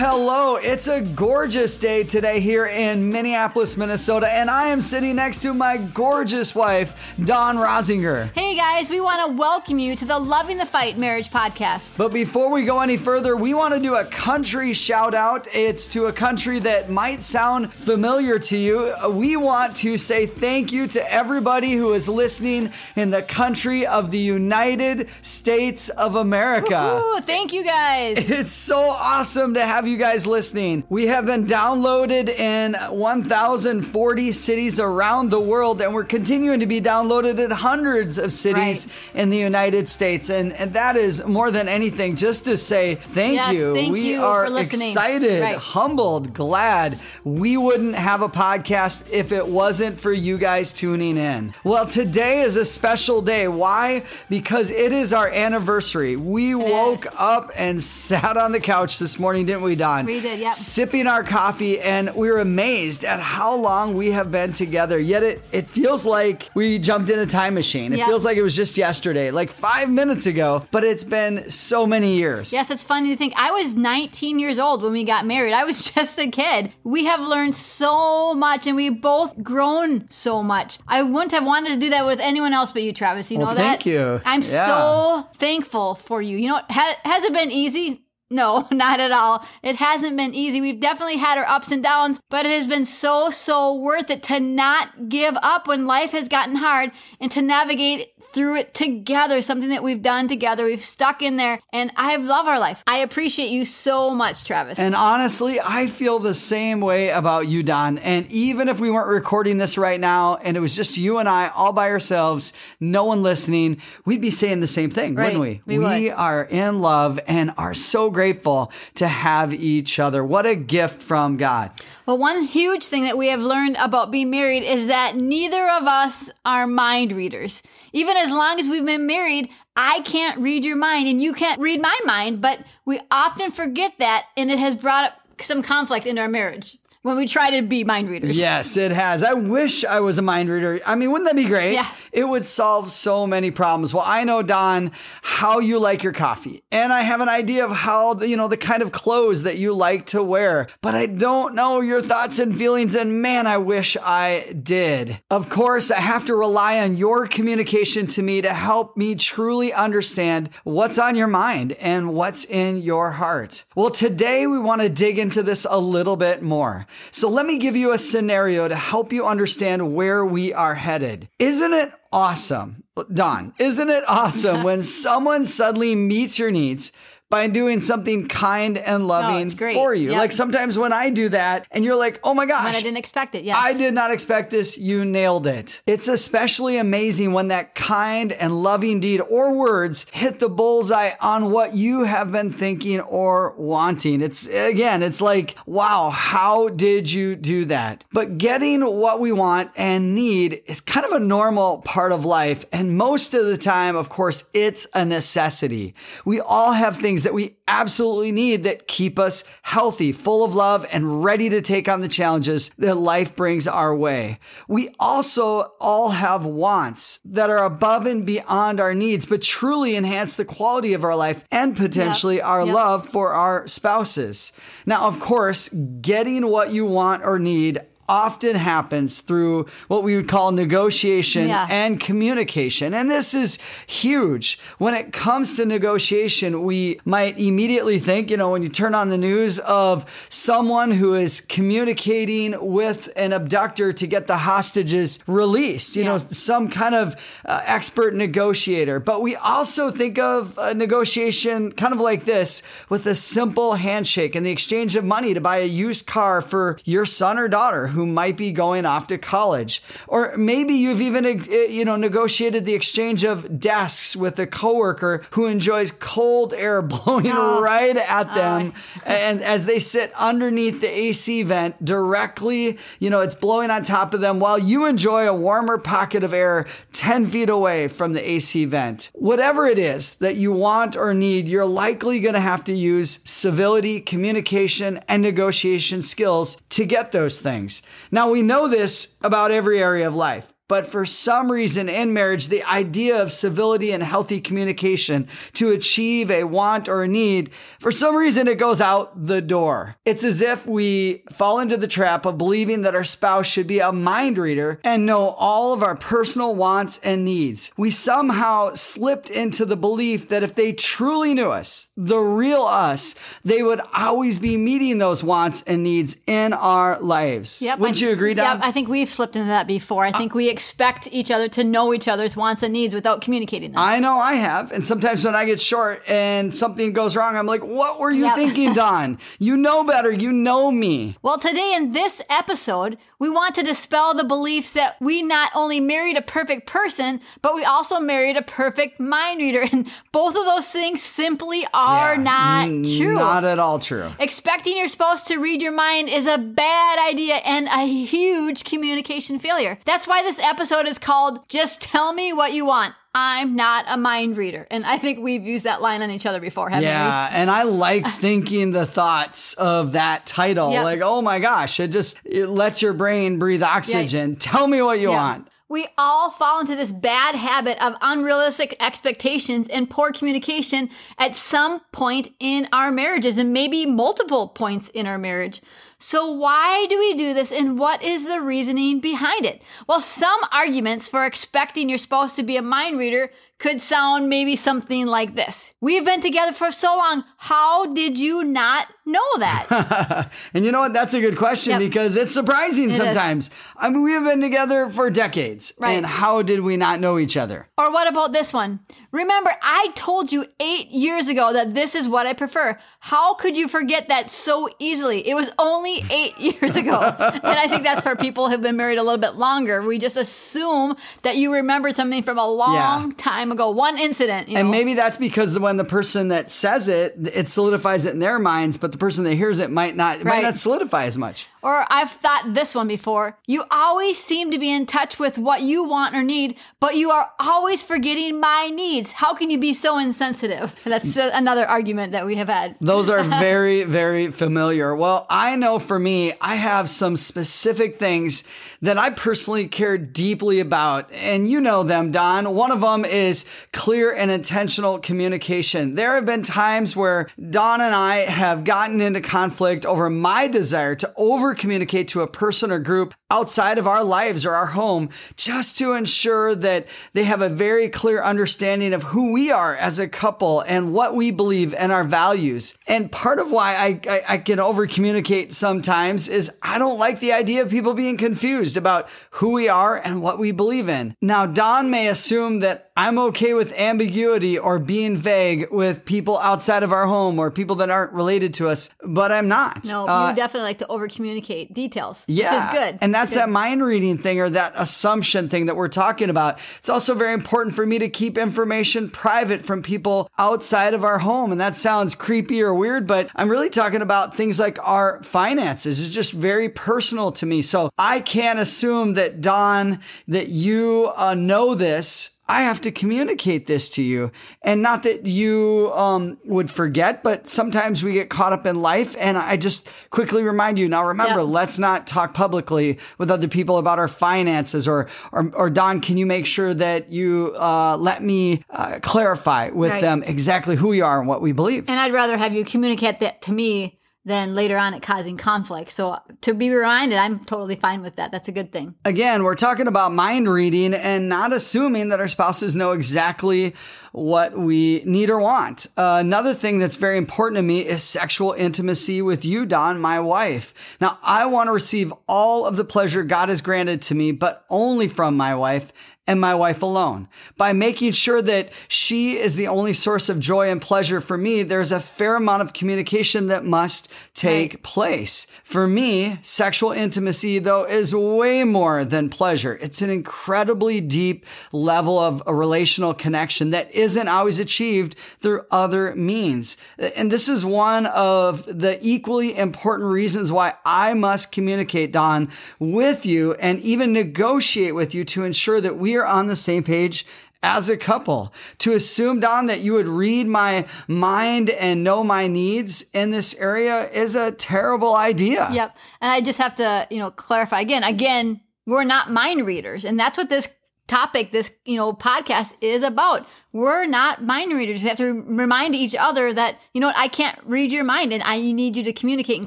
hello. It's a gorgeous day today here in Minneapolis, Minnesota, and I am sitting next to my gorgeous wife, Dawn Rosinger. Hey guys, we want to welcome you to the Loving the Fight Marriage Podcast. But before we go any further, we want to do a country shout out. It's to a country that might sound familiar to you. We want to say thank you to everybody who is listening in the country of the United States of America. Ooh, thank you guys. It's so awesome to have you guys listening. We have been downloaded in 1,040 cities around the world, and we're continuing to be downloaded in hundreds of cities Right. in the United States. And, and that is more than anything just to say thank Yes, you. thank we you are excited, Right. humbled, glad. We wouldn't have a podcast if it wasn't for you guys tuning in. Well, today is a special day. Why? Because it is our anniversary. We woke is. up and sat on the couch this morning, didn't we, Dawn? We did, yep. Sipping our coffee, and we were amazed at how long we have been together. Yet it, it feels like we jumped in a time machine. It Yep. feels like it was just yesterday, like five minutes ago, but it's been so many years. Yes, it's funny to think. I was 19 years old when we got married. I was just a kid. We have learned so much and we've both grown so much. I wouldn't have wanted to do that with anyone else but you, Travis. You Well, know that? thank you. I'm Yeah. so thankful for you. You know, ha- has it been easy? No, not at all. It hasn't been easy. We've definitely had our ups and downs, but it has been so, so worth it to not give up when life has gotten hard and to navigate through it together, something that we've done together. We've stuck in there, and I love our life. I appreciate you so much, Travis. And honestly, I feel the same way about you, Dawn. And even if we weren't recording this right now and it was just you and I all by ourselves, no one listening, we'd be saying the same thing, wouldn't we? Right, we would. are in love and are so grateful to have each other. What a gift from God. Well, one huge thing that we have learned about being married is that neither of us are mind readers. Even as long as we've been married, I can't read your mind and you can't read my mind, but we often forget that and it has brought up some conflict in our marriage when we try to be mind readers. Yes, it has. I wish I was a mind reader. I mean, wouldn't that be great? Yeah. It would solve so many problems. Well, I know, Dawn, how you like your coffee. And I have an idea of how, the, you know, the kind of clothes that you like to wear. But I don't know your thoughts and feelings. And man, I wish I did. Of course, I have to rely on your communication to me to help me truly understand what's on your mind and what's in your heart. Well, today we want to dig into this a little bit more. So let me give you a scenario to help you understand where we are headed. Isn't it awesome, Dawn? Isn't it awesome when someone suddenly meets your needs? By doing something kind and loving great. for you. Yep. Like sometimes when I do that and you're like, oh my gosh. When I didn't expect it, yes. I did not expect this. You nailed it. It's especially amazing when that kind and loving deed or words hit the bullseye on what you have been thinking or wanting. It's again, it's like, wow, how did you do that? But getting what we want and need is kind of a normal part of life. And most of the time, of course, it's a necessity. We all have things that we absolutely need that keep us healthy, full of love, and ready to take on the challenges that life brings our way. We also all have wants that are above and beyond our needs, but truly enhance the quality of our life and potentially Yep. our Yep. love for our spouses. Now, of course, getting what you want or need often happens through what we would call negotiation Yeah. and communication. And this is huge. When it comes to negotiation, we might immediately think, you know, when you turn on the news of someone who is communicating with an abductor to get the hostages released, you know, some kind of uh, expert negotiator. But we also think of a negotiation kind of like this with a simple handshake and the exchange of money to buy a used car for your son or daughter who might be going off to college. Or maybe you've even, uh, you know, negotiated the exchange of desks with a coworker who enjoys cold air blowing Oh. right at them. And as they sit underneath the AC vent directly, you know, it's blowing on top of them while you enjoy a warmer pocket of air 10 feet away from the AC vent. Whatever it is that you want or need, you're likely going to have to use civility, communication, and negotiation skills to get those things. Now, we know this about every area of life. But for some reason in marriage, the idea of civility and healthy communication to achieve a want or a need, for some reason it goes out the door. It's as if we fall into the trap of believing that our spouse should be a mind reader and know all of our personal wants and needs. We somehow slipped into the belief that if they truly knew us, the real us, they would always be meeting those wants and needs in our lives. Yep. Wouldn't I- you agree, Dawn? Yep, I think we've slipped into that before. I uh, think we expect each other to know each other's wants and needs without communicating them. I know I have. And sometimes when I get short and something goes wrong, I'm like, what were you Yep. thinking, Dawn? You know better. You know me. Well, today in this episode, we want to dispel the beliefs that we not only married a perfect person, but we also married a perfect mind reader. And both of those things simply are Yeah, not n- true. Not at all true. Expecting your spouse to read your mind is a bad idea and a huge communication failure. That's why this episode is called Just Tell Me What You Want. I'm not a mind reader. And I think we've used that line on each other before, haven't we? Yeah, and I like thinking the thoughts of that title. Yep. Like, oh my gosh, it just it lets your brain breathe oxygen. Tell me what you Yeah. want. We all fall into this bad habit of unrealistic expectations and poor communication at some point in our marriages and maybe multiple points in our marriage. So why do we do this and what is the reasoning behind it? Well, some arguments for expecting your spouse to be a mind reader could sound maybe something like this. We've been together for so long. How did you not know that? And you know what? That's a good question Yep. because it's surprising is. sometimes. I mean, we have been together for decades. Right. And how did we not know each other? Or what about this one? Remember, I told you eight years ago that this is what I prefer. How could you forget that so easily? It was only eight years ago. and I think that's for people who've been married a little bit longer. We just assume that you remember something from a long time ago, one incident. You And know? maybe that's because when the person that says it, it solidifies it in their minds, but the person that hears it might not it might not solidify as much. Or I've thought this one before. You always seem to be in touch with what you want or need, but you are always forgetting my needs. How can you be so insensitive? That's another argument that we have had. Those are very, very familiar. Well, I know for me, I have some specific things that I personally care deeply about. And you know them, Dawn. One of them is clear and intentional communication. There have been times where Dawn and I have gotten into conflict over my desire to over communicate to a person or group outside of our lives or our home just to ensure that they have a very clear understanding of who we are as a couple and what we believe and our values. And part of why I, I, I can over communicate sometimes is I don't like the idea of people being confused about who we are and what we believe in. Now, Dawn may assume that I'm okay with ambiguity or being vague with people outside of our home or people that aren't related to us, but I'm not. No, Uh, you definitely like to over communicate details, yeah, which is good. And that's Good. that mind reading thing or that assumption thing that we're talking about. It's also very important for me to keep information private from people outside of our home. And that sounds creepy or weird, but I'm really talking about things like our finances. It's just very personal to me. So I can't assume that Dawn, that you uh, know this. I have to communicate this to you. And not that you um, would forget, but sometimes we get caught up in life. And I just quickly remind you now, remember, Yeah. let's not talk publicly with other people about our finances or, or, or Dawn, can you make sure that you uh, let me uh, clarify with Right. them exactly who we are and what we believe? And I'd rather have you communicate that to me than later on it causing conflict. So to be reminded, I'm totally fine with that. That's a good thing. Again, we're talking about mind reading and not assuming that our spouses know exactly what we need or want. Uh, another thing that's very important to me is sexual intimacy with you, Dawn, my wife. Now, I want to receive all of the pleasure God has granted to me, but only from my wife and my wife alone. By making sure that she is the only source of joy and pleasure for me, there's a fair amount of communication that must take Right. place. For me, sexual intimacy, though, is way more than pleasure. It's an incredibly deep level of a relational connection that isn't always achieved through other means. And this is one of the equally important reasons why I must communicate, Dawn, with you and even negotiate with you to ensure that we are on the same page as a couple. To assume, Dawn, that you would read my mind and know my needs in this area is a terrible idea. Yep. And I just have to, you know, clarify again. Again, we're not mind readers. And that's what this topic, this, you know, podcast is about. We're not mind readers. We have to remind each other that, you know what, I can't read your mind and I need you to communicate and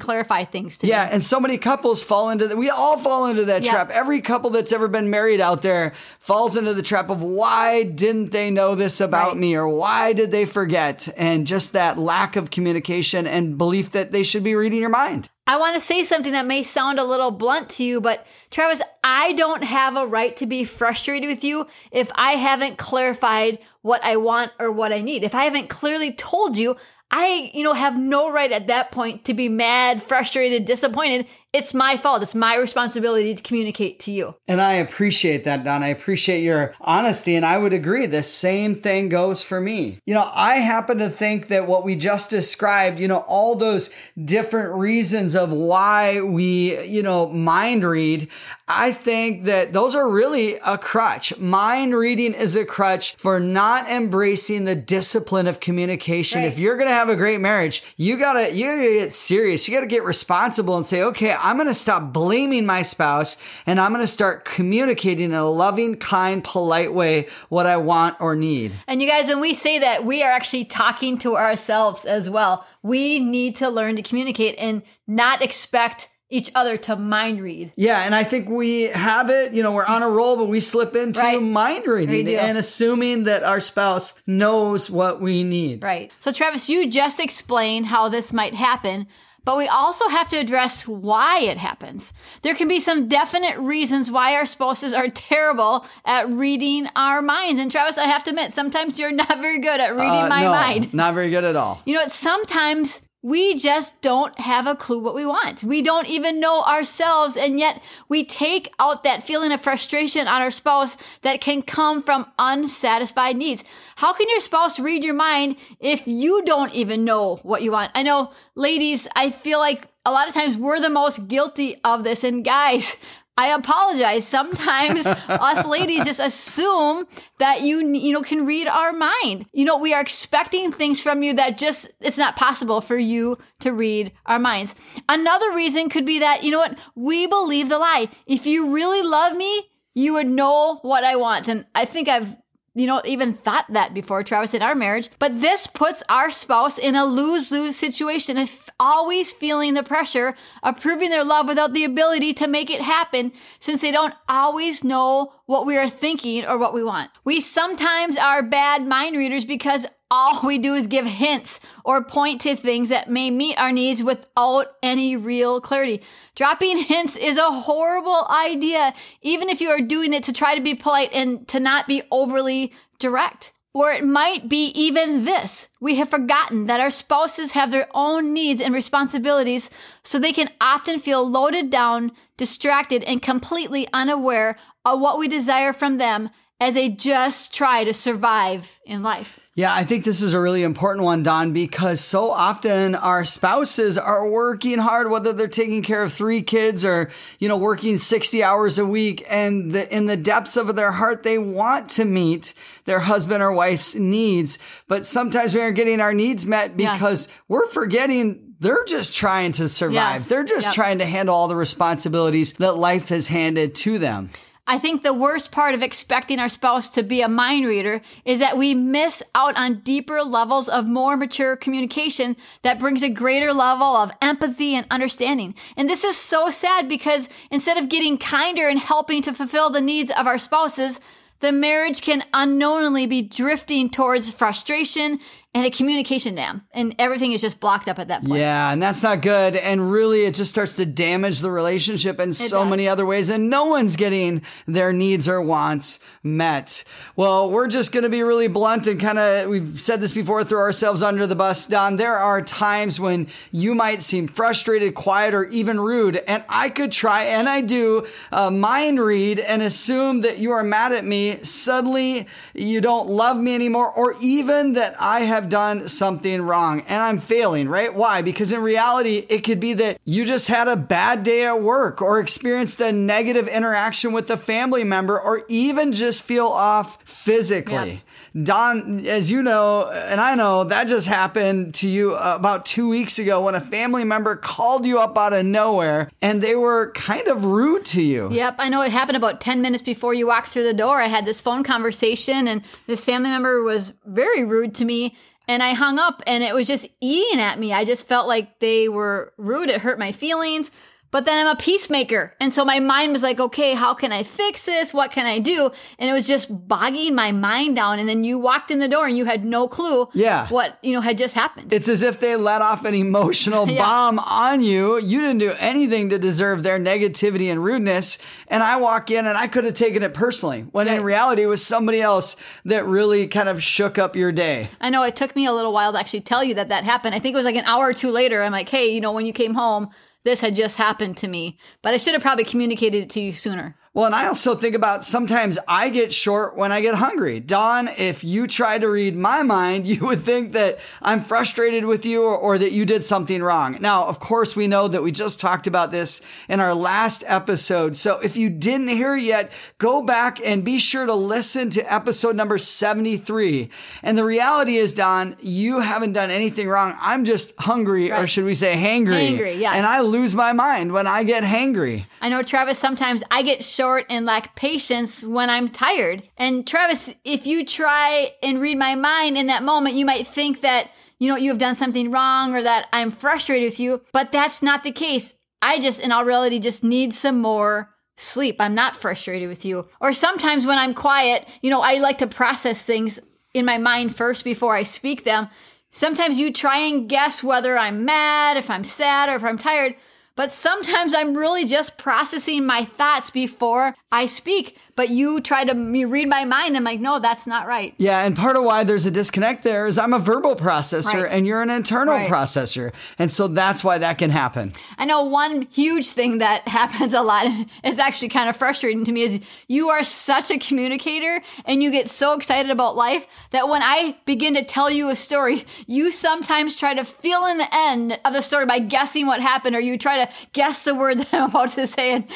clarify things to Yeah, me. and so many couples fall into that. We all fall into that Yeah. trap. Every couple that's ever been married out there falls into the trap of why didn't they know this about Right. me or why did they forget? And just that lack of communication and belief that they should be reading your mind. I want to say something that may sound a little blunt to you, but Travis, I don't have a right to be frustrated with you if I haven't clarified what I want or what I need. If I haven't clearly told you, I, you know, have no right at that point to be mad, frustrated, disappointed. It's my fault. It's my responsibility to communicate to you. And I appreciate that, Dawn. I appreciate your honesty. And I would agree. The same thing goes for me. You know, I happen to think that what we just described, you know, all those different reasons of why we, you know, mind read, I think that those are really a crutch. Mind reading is a crutch for not embracing the discipline of communication. Right. If you're going to have a great marriage, you gotta, you gotta get serious. You gotta get responsible and say, okay, I'm going to stop blaming my spouse and I'm going to start communicating in a loving, kind, polite way what I want or need. And you guys, when we say that, we are actually talking to ourselves as well. We need to learn to communicate and not expect each other to mind read. Yeah, and I think we have it, you know, we're on a roll, but we slip into Right. mind reading and assuming that our spouse knows what we need. Right. So, Travis, you just explained how this might happen, but we also have to address why it happens. There can be some definite reasons why our spouses are terrible at reading our minds. And, Travis, I have to admit, sometimes you're not very good at reading Uh, my no, mind. Not very good at all. You know what? Sometimes we just don't have a clue what we want. We don't even know ourselves. And yet we take out that feeling of frustration on our spouse that can come from unsatisfied needs. How can your spouse read your mind if you don't even know what you want? I know, ladies, I feel like a lot of times we're the most guilty of this. And guys, I apologize. Sometimes us ladies just assume that you you know can read our mind. You know, we are expecting things from you that just it's not possible for you to read our minds. Another reason could be that you know what? We believe the lie. If you really love me, you would know what I want. And I think I've you know, even thought that before, Travis, in our marriage. But this puts our spouse in a lose lose situation of always feeling the pressure of proving their love without the ability to make it happen since they don't always know what we are thinking or what we want. We sometimes are bad mind readers because all we do is give hints or point to things that may meet our needs without any real clarity. Dropping hints is a horrible idea, even if you are doing it to try to be polite and to not be overly direct. Or it might be even this. We have forgotten that our spouses have their own needs and responsibilities, so they can often feel loaded down, distracted, and completely unaware of what we desire from them as they just try to survive in life. Yeah, I think this is a really important one, Dawn, because so often our spouses are working hard, whether they're taking care of three kids or, you know, working 60 hours a week. And the, in the depths of their heart, they want to meet their husband or wife's needs. But sometimes we aren't getting our needs met Yeah. because we're forgetting they're just trying to survive. Yes. They're just Yep. trying to handle all the responsibilities that life has handed to them. I think the worst part of expecting our spouse to be a mind reader is that we miss out on deeper levels of more mature communication that brings a greater level of empathy and understanding. And this is so sad because instead of getting kinder and helping to fulfill the needs of our spouses, the marriage can unknowingly be drifting towards frustration and a communication dam. And everything is just blocked up at that point. Yeah, and that's not good. And really, it just starts to damage the relationship in so does. many other ways. And no one's getting their needs or wants met. Well, we're just going to be really blunt and kind of, we've said this before, throw ourselves under the bus. Dawn, there are times when you might seem frustrated, quiet, or even rude. And I could try, and I do, uh, mind read and assume that you are mad at me. Suddenly, you don't love me anymore, or even that I have done something wrong and I'm failing, right? Why? Because in reality, it could be that you just had a bad day at work or experienced a negative interaction with a family member or even just feel off physically. Dawn, as you know, and I know, that just happened to you uh, about two weeks ago when a family member called you up out of nowhere and they were kind of rude to you. Yep, I know it happened about 10 minutes before you walked through the door. I had this phone conversation, and this family member was very rude to me. And I hung up and it was just eating at me. I just felt like they were rude. It hurt my feelings. But then I'm a peacemaker. And so my mind was like, okay, how can I fix this? What can I do? And it was just bogging my mind down. And then you walked in the door and you had no clue yeah. what, you know, had just happened. It's as if they let off an emotional yeah. bomb on you. You didn't do anything to deserve their negativity and rudeness. And I walk in and I could have taken it personally when right. in reality it was somebody else that really kind of shook up your day. I know it took me a little while to actually tell you that that happened. I think it was like an hour or two later. I'm like, hey, you know, when you came home, this had just happened to me, but I should have probably communicated it to you sooner. Well, and I also think about sometimes I get short when I get hungry. Dawn, if you try to read my mind, you would think that I'm frustrated with you or, or, that you did something wrong. Now, of course, we know that we just talked about this in our last episode. So if you didn't hear it yet, go back and be sure to listen to episode number 73. And the reality is, Dawn, you haven't done anything wrong. I'm just hungry, right. or should we say hangry? Hangry, yes. And I lose my mind when I get hangry. I know, Travis, sometimes I get short short and lack patience when I'm tired. And Travis, if you try and read my mind in that moment, you might think that, you know, you have done something wrong or that I'm frustrated with you, but that's not the case. I just, in all reality, just need some more sleep. I'm not frustrated with you. Or sometimes when I'm quiet, you know, I like to process things in my mind first before I speak them. Sometimes you try and guess whether I'm mad, if I'm sad, or if I'm tired. But sometimes I'm really just processing my thoughts before I speak. But you try to read my mind. I'm like, no, that's not right. Yeah. And part of why there's a disconnect there is I'm a verbal processor right. and you're an internal right. processor. And so that's why that can happen. I know one huge thing that happens a lot. It's actually kind of frustrating to me is you are such a communicator and you get so excited about life that when I begin to tell you a story, you sometimes try to fill in the end of the story by guessing what happened or you try to guess the word that I'm about to say. And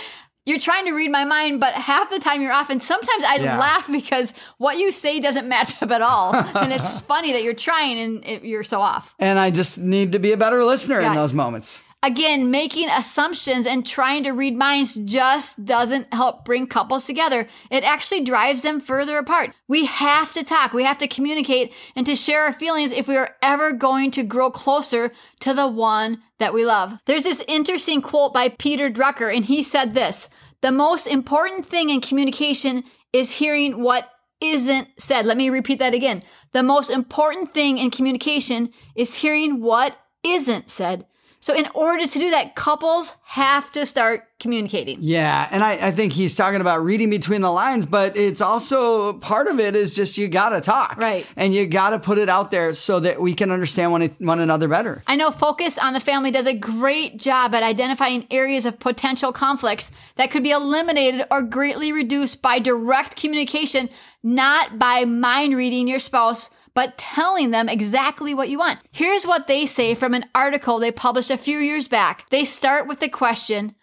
you're trying to read my mind, but half the time you're off. And sometimes I yeah. laugh because what you say doesn't match up at all. and it's funny that you're trying and it, you're so off. And I just need to be a better listener yeah. in those moments. Again, making assumptions and trying to read minds just doesn't help bring couples together. It actually drives them further apart. We have to talk, we have to communicate and to share our feelings if we are ever going to grow closer to the one that we love. There's this interesting quote by Peter Drucker, and he said this The most important thing in communication is hearing what isn't said. Let me repeat that again. The most important thing in communication is hearing what isn't said. So, in order to do that, couples have to start communicating. Yeah. And I, I, think he's talking about reading between the lines, but it's also part of it is just you got to talk. Right. And you got to put it out there so that we can understand one, one another better. I know Focus on the Family does a great job at identifying areas of potential conflicts that could be eliminated or greatly reduced by direct communication, not by mind reading your spouse but telling them exactly what you want. Here's what they say from an article they published a few years back. They start with the question,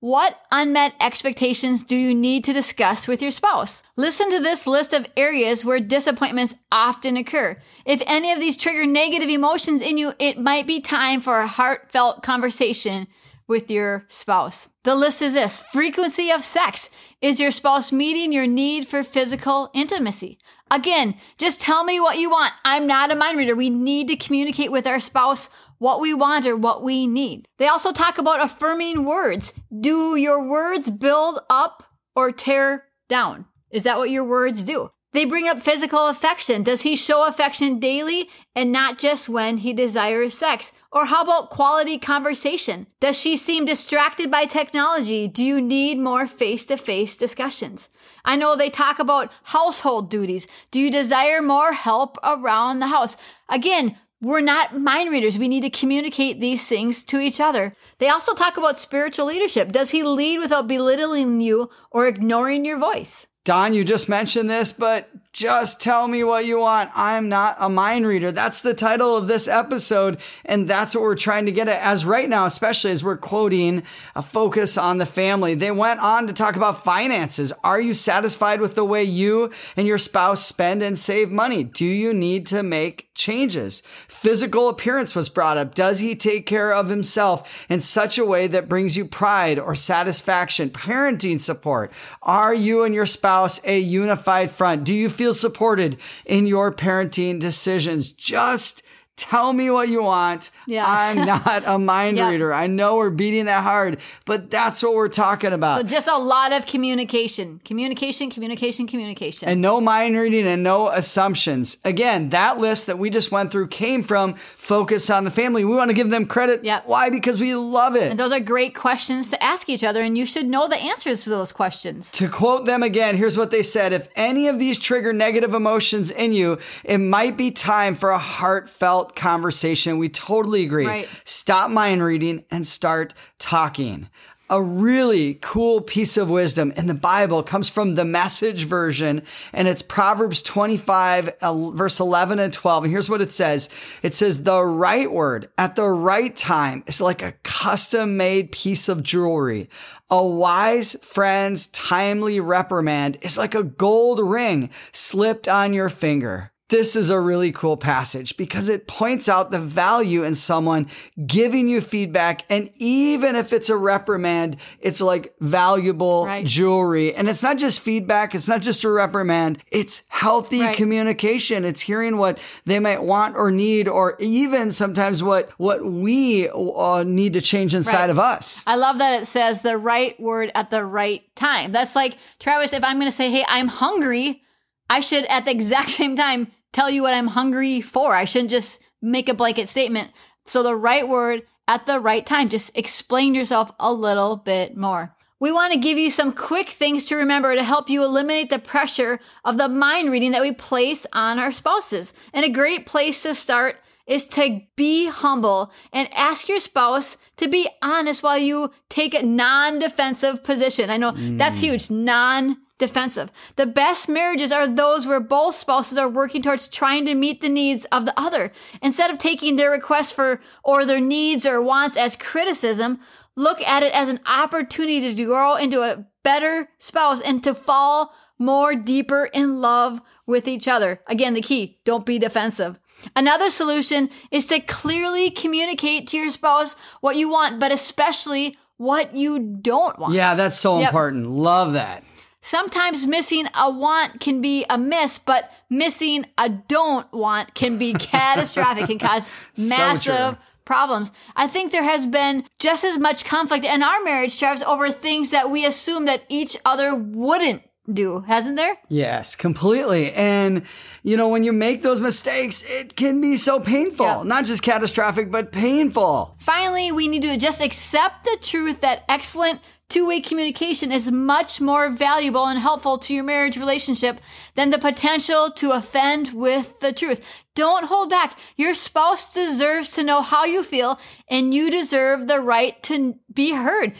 what unmet expectations do you need to discuss with your spouse? Listen to this list of areas where disappointments often occur. If any of these trigger negative emotions in you, it might be time for a heartfelt conversation with your spouse. The list is this frequency of sex. Is your spouse meeting your need for physical intimacy? Again, just tell me what you want. I'm not a mind reader. We need to communicate with our spouse what we want or what we need. They also talk about affirming words. Do your words build up or tear down? Is that what your words do? They bring up physical affection. Does he show affection daily and not just when he desires sex? Or how about quality conversation? Does she seem distracted by technology? Do you need more face to face discussions? I know they talk about household duties. Do you desire more help around the house? Again, we're not mind readers. We need to communicate these things to each other. They also talk about spiritual leadership. Does he lead without belittling you or ignoring your voice? Dawn, you just mentioned this, but Just tell me what you want. I'm not a mind reader. That's the title of this episode. And that's what we're trying to get at as right now, especially as we're quoting a focus on the family. They went on to talk about finances. Are you satisfied with the way you and your spouse spend and save money? Do you need to make changes? Physical appearance was brought up. Does he take care of himself in such a way that brings you pride or satisfaction? Parenting support. Are you and your spouse a unified front? Do you feel feel supported in your parenting decisions. Just Tell me what you want. Yes. I'm not a mind yep. reader. I know we're beating that hard, but that's what we're talking about. So just a lot of communication, communication, communication, communication. And no mind reading and no assumptions. Again, that list that we just went through came from Focus on the Family. We want to give them credit. Yep. Why? Because we love it. And those are great questions to ask each other, and you should know the answers to those questions. To quote them again, here's what they said If any of these trigger negative emotions in you, it might be time for a heartfelt conversation. We totally agree. Right. Stop mind reading and start talking. A really cool piece of wisdom in the Bible comes from the message version, and it's Proverbs 25, verse 11 and 12. And here's what it says It says, The right word at the right time is like a custom made piece of jewelry. A wise friend's timely reprimand is like a gold ring slipped on your finger. This is a really cool passage because it points out the value in someone giving you feedback. And even if it's a reprimand, it's like valuable right. jewelry. And it's not just feedback. It's not just a reprimand. It's healthy right. communication. It's hearing what they might want or need, or even sometimes what, what we uh, need to change inside right. of us. I love that it says the right word at the right time. That's like, Travis, if I'm going to say, Hey, I'm hungry. I should at the exact same time tell you what I'm hungry for. I shouldn't just make a blanket statement. So the right word at the right time. Just explain yourself a little bit more. We want to give you some quick things to remember to help you eliminate the pressure of the mind reading that we place on our spouses. And a great place to start is to be humble and ask your spouse to be honest while you take a non defensive position. I know mm. that's huge. Non defensive. The best marriages are those where both spouses are working towards trying to meet the needs of the other. Instead of taking their requests for or their needs or wants as criticism, look at it as an opportunity to grow into a better spouse and to fall more deeper in love with each other. Again, the key, don't be defensive. Another solution is to clearly communicate to your spouse what you want, but especially what you don't want. Yeah, that's so yep. important. Love that. Sometimes missing a want can be a miss, but missing a don't want can be catastrophic and cause massive so problems. I think there has been just as much conflict in our marriage, Travis, over things that we assume that each other wouldn't do, hasn't there? Yes, completely. And, you know, when you make those mistakes, it can be so painful. Yep. Not just catastrophic, but painful. Finally, we need to just accept the truth that excellent Two way communication is much more valuable and helpful to your marriage relationship than the potential to offend with the truth. Don't hold back. Your spouse deserves to know how you feel, and you deserve the right to be heard.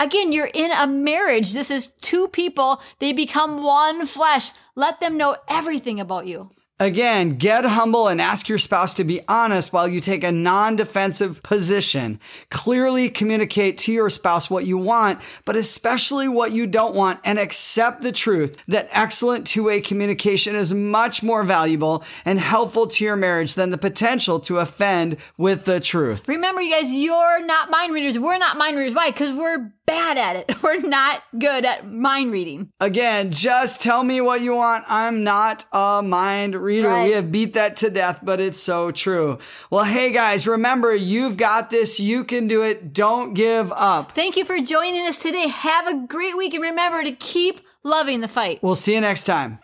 Again, you're in a marriage. This is two people. They become one flesh. Let them know everything about you. Again, get humble and ask your spouse to be honest while you take a non defensive position. Clearly communicate to your spouse what you want, but especially what you don't want, and accept the truth that excellent two way communication is much more valuable and helpful to your marriage than the potential to offend with the truth. Remember, you guys, you're not mind readers. We're not mind readers. Why? Because we're bad at it. We're not good at mind reading. Again, just tell me what you want. I'm not a mind reader. Right. We have beat that to death, but it's so true. Well, hey guys, remember, you've got this. You can do it. Don't give up. Thank you for joining us today. Have a great week and remember to keep loving the fight. We'll see you next time.